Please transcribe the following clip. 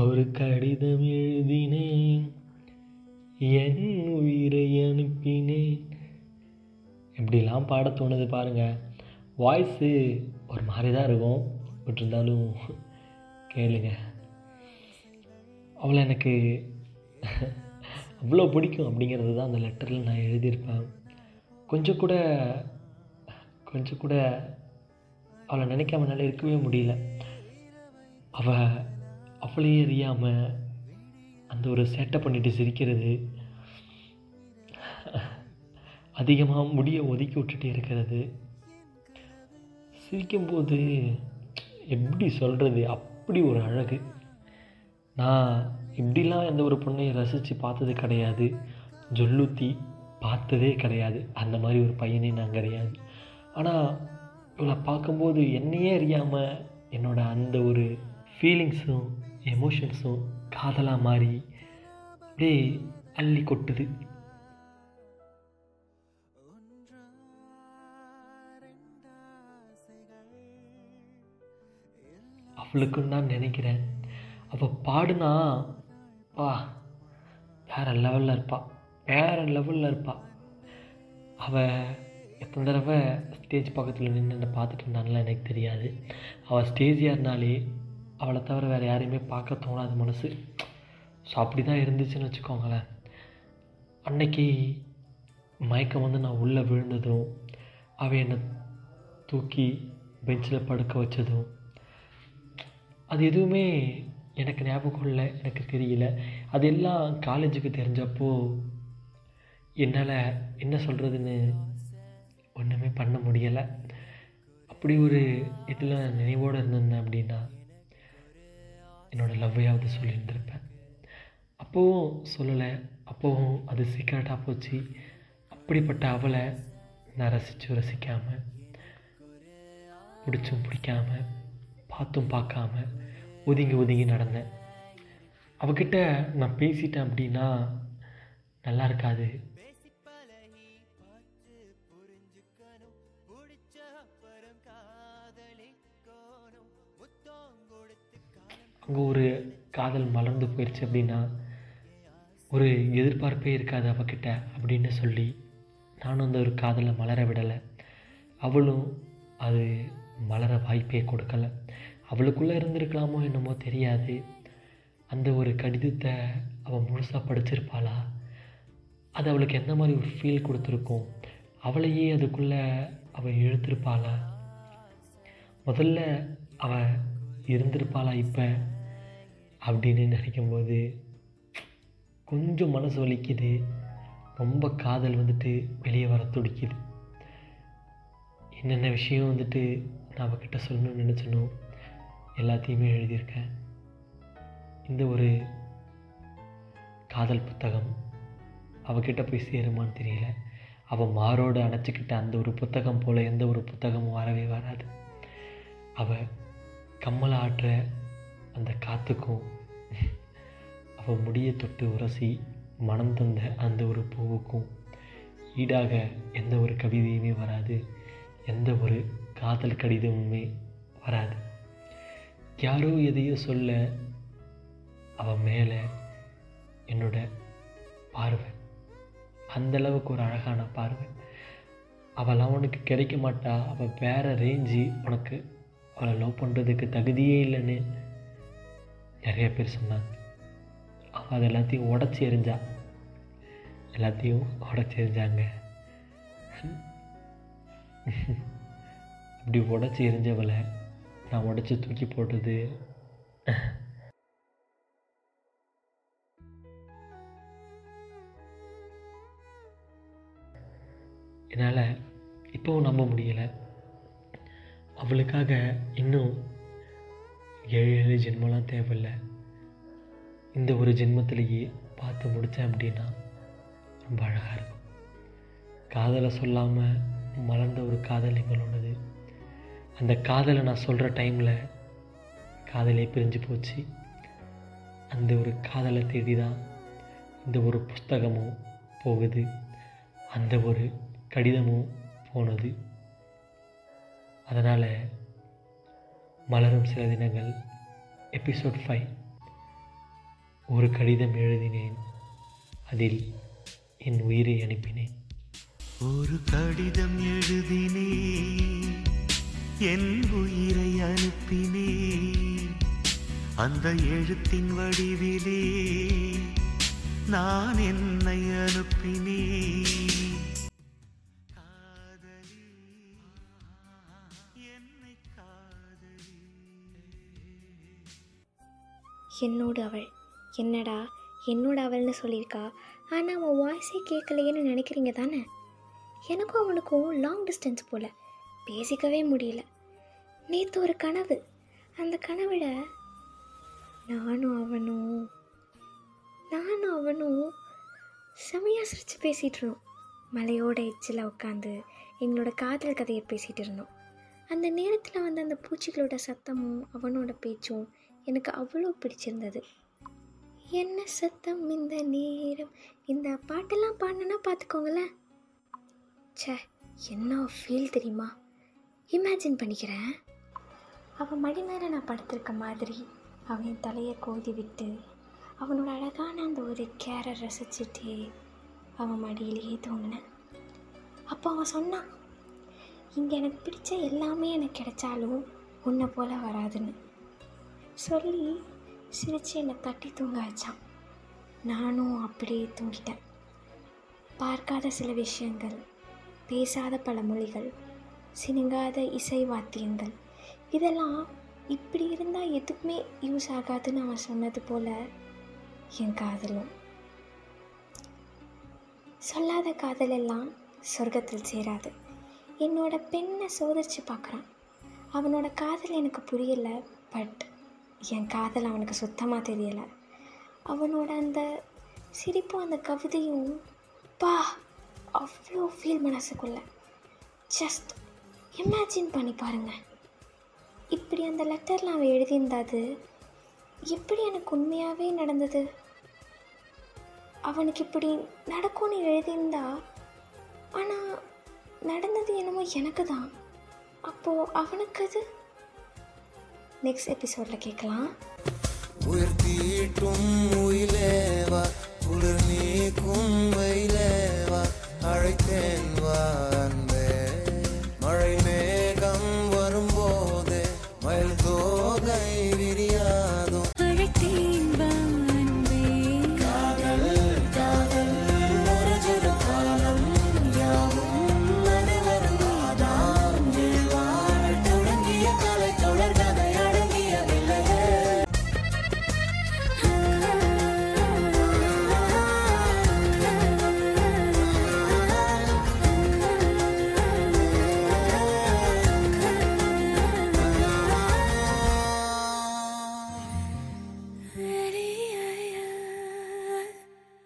ஒரு கடிதம் எழுதினேன். என் உயிரை அனுப்பினேன். இப்படிலாம் பாட தோணுது பாருங்கள் வாய்ஸு ஒரு மாதிரி தான் இருக்கும். பட் இருந்தாலும் கேளுங்க. அவளை எனக்கு அவ்வளோ பிடிக்கும் அப்படிங்கிறது தான் அந்த லெட்டரில் நான் எழுதியிருப்பேன். கொஞ்சம் கூட கொஞ்சம் கூட அவளை நினைக்காம என்னால் இருக்கவே முடியல. அவள் அவளையே அறியாமல் அந்த ஒரு சேட்டை பண்ணிட்டு சிரிக்கிறது அதிகமாக முடியை ஒதுக்கி விட்டுட்டு இருக்கிறது. சிரிக்கும்போது எப்படி சொல்கிறது அப்படி ஒரு அழகு. நான் இப்படிலாம் எந்த ஒரு பொண்ணையும் ரசித்து பார்த்தது கிடையாது. ஜொல்லுத்தி பார்த்ததே கிடையாது. அந்த மாதிரி ஒரு பையனே நான் கிடையாது. ஆனால் இவளை பார்க்கும்போது என்னையே அறியாமல் என்னோட அந்த ஒரு ஃபீலிங்ஸும் எமோஷன்ஸும் காதலாக மாறி அப்படியே அள்ளி கொட்டுது. அவளுக்குன்னு நான் நினைக்கிறேன். அவள் பாடுனா பா வேறு லெவலில் இருப்பாள் வேறு லெவலில் இருப்பாள் அவள் எத்தனை தடவை ஸ்டேஜ் பக்கத்தில் நின்று என்னை பார்த்துட்டு இருந்தான்லாம் எனக்கு தெரியாது. அவள் ஸ்டேஜ் ஏறினாலே அவளை தவிர வேறு யாரையுமே பார்க்க தோணாது மனசு. ஸோ அப்படி தான் இருந்துச்சுன்னு வச்சுக்கோங்களேன். அன்னைக்கு மயக்கம் வந்து நான் உள்ளே விழுந்ததும் அவள் என்னை தூக்கி பெஞ்சில் படுக்க வச்சதும் அது எதுவுமே எனக்கு ஞாபகம் இல்லை எனக்கு தெரியல. அது எல்லாம் காலேஜுக்கு தெரிஞ்சப்போ என்னால் என்ன சொல்கிறதுன்னு ஒன்றுமே பண்ண முடியலை. அப்படி ஒரு இதில் நினைவோடு இருந்திருந்தேன் அப்படின்னா என்னோடய லவ்வையாவது சொல்லியிருந்திருப்பேன். அப்போவும் சொல்லலை. அப்போவும் அது சீக்கிரட்டாக போச்சு. அப்படிப்பட்ட அவளை நான் ரசித்து ரசிக்காமல் பிடிச்சும் பிடிக்காமல் பார்த்தும் பார்க்காம ஒதுங்கி ஒதுங்கி நடந்தேன். அவகிட்ட நான் பேசிட்டேன் அப்படின்னா நல்லா இருக்காது. அங்கே ஒரு காதல் மலர்ந்து போயிடுச்சு அப்படின்னா ஒரு எதிர்பார்ப்பே இருக்காது அவகிட்ட அப்படின்னு சொல்லி நானும் அந்த ஒரு காதலை மலர விடலை. அவளும் அது மலர வாய்ப்பே கொடுக்கல. அவளுக்குள்ளே இருந்திருக்கலாமோ என்னமோ தெரியாது. அந்த ஒரு கடிதத்தை அவள் முழுசாக படிச்சிருப்பாளா? அது அவளுக்கு எந்த மாதிரி ஒரு ஃபீல் கொடுத்துருக்கும்? அவளையே அதுக்குள்ளே அவள் இழுத்திருப்பாளா? முதல்ல அவள் இருந்திருப்பாளா இப்போ? அப்படின்னு நினைக்கும்போது கொஞ்சம் மனசு வலிக்குது. ரொம்ப காதல் வந்துட்டு வெளியே வர துடிக்குது. என்னென்ன விஷயம் வந்துட்டு நான் அவகிட்ட சொல்லணும்னு நினச்சனோ எல்லாத்தையுமே எழுதியிருக்கேன். இந்த ஒரு காதல் புத்தகம் அவகிட்ட போய் சேருமான்னு தெரியல. அவள் மாரோடு அணைச்சிக்கிட்ட அந்த ஒரு புத்தகம் போல் எந்த ஒரு புத்தகமும் வரவே வராது. அவள் கம்மலாட்டுற அந்த காற்றுக்கும் அவள் முடியை தொட்டு உரசி மனம் தந்த அந்த ஒரு பூவுக்கும். ஈடாக எந்த ஒரு கவிதையுமே வராது. எந்த ஒரு காதல் கடிதமுமே வராது. யாரோ எதையோ சொல்ல அவன் மேலே என்னோட பார்வை. அந்த அளவுக்கு ஒரு அழகான பார்வை. அவள் அவனுக்கு கிடைக்க மாட்டா. அவள் வேற ரேஞ்சு உனக்கு. அவளை லவ் பண்ணுறதுக்கு தகுதியே இல்லைன்னு நிறைய பேர் சொன்னாங்க. அவள் அது எல்லாத்தையும் உடச்சி எறிஞ்சா. எல்லாத்தையும் உடச்சி எறிஞ்சாங்க. இப்படி உடச்சி எரிஞ்சவளை நான் உடச்சி தூக்கி போட்டது. என்னால் இப்போவும் நம்ப முடியலை. அவளுக்காக இன்னும் ஏழு ஏழு ஜென்மலாம் தேவையில்லை. இந்த ஒரு ஜென்மத்திலேயே பார்த்து முடித்தேன் அப்படின்னா ரொம்ப அழகாக இருக்கும். காதலை சொல்லாமல் மலர்ந்த ஒரு காதல் எங்களோடது அந்த காதலை நான் சொல்கிற டைமில் காதலே பிரிஞ்சு போச்சு. அந்த ஒரு காதலை தேடி தான் இந்த ஒரு புஸ்தகமும் போகுது. அந்த ஒரு கடிதமும் போனது. அதனால் மலரும் சில தினங்கள். எபிசோட் ஃபைவ் ஒரு கடிதம் எழுதினேன். அதில் என் உயிரை அனுப்பினேன். ஒரு கடிதம் எழுதினேன். என் உயிரை அனுப்பினேன். அந்த எழுத்தின் வடிவிலே நான் என்னை அனுப்பினேன். என்னோட அவள். என்னடா என்னோட அவள்னு சொல்லியிருக்கா? ஆனால் அவன் வாய்ஸே கேட்கலையேன்னு நினைக்கிறீங்க தானே? எனக்கும் அவனுக்கும் லாங் டிஸ்டன்ஸ் போல. பேசிக்கவே முடியல. நேற்று ஒரு கனவு. அந்த கனவில் நானும் அவனும் நானும் அவனும் செமையாக சிரித்து பேசிகிட்டு இருந்தோம். மலையோட எச்சில் உட்காந்து எங்களோட காதல் கதையை பேசிகிட்டு இருந்தோம். அந்த நேரத்தில் வந்து அந்த பூச்சிகளோட சத்தமும் அவனோட பேச்சும் எனக்கு அவ்வளோ பிடிச்சிருந்தது. என்ன சத்தம் இந்த நேரம்? இந்த பாட்டெல்லாம் பாடினா பார்த்துக்கோங்களேன். ச்சே என்ன ஃபீல் தெரியுமா? இமேஜின் பண்ணிக்கிறேன். அவன் மடி மேலே நான் படுத்திருக்க மாதிரி அவன் தலையை கோதி விட்டு அவனோட அழகான அந்த ஒரு கேரை ரசிச்சுட்டு அவன் மடியிலேயே தூங்கினேன். அப்போ அவன் சொன்னான் இங்கே எனக்கு பிடிச்ச எல்லாமே எனக்கு கிடைச்சாலும் உன்னை போல வராதுன்னு. சொல்லி சிரித்து என்னை தட்டி தூங்க வச்சான். நானும் அப்படியே தூங்கிட்டேன். பார்க்காத சில விஷயங்கள் பேசாத பல மொழிகள் சினுங்காத இசை வாத்தியங்கள் இதெல்லாம் இப்படி இருந்தால் எதுக்குமே யூஸ் ஆகாதுன்னு அவன் சொன்னது போல் என் காதலும். சொல்லாத காதல் எல்லாம் சொர்க்கத்தில் சேராது. என்னோட பெண்ணை சோதிச்சு பார்க்குறான். அவனோட காதல் எனக்கு புரியலை பட் என் காதல் அவனுக்கு சுத்தமாக தெரியலை. அவனோட அந்த சிரிப்பும் அந்த கவிதையும் பா அவ்வளோ ஃபீல் மனசுக்குள்ள. ஜஸ்ட் இமேஜின் பண்ணி பாருங்கள் இப்படி அந்த லெட்டரில் அவன் எழுதியிருந்தாது எப்படி எனக்கு உண்மையாகவே நடந்தது? அவனுக்கு இப்படி நடக்கும்னு எழுதியிருந்தா ஆனால் நடந்தது என்னமோ எனக்கு தான் அப்போது அவனுக்கு அது நெக்ஸ்ட் எபிசோடில் கேட்கலாம். உயிர் தீட்டும் உயிலே.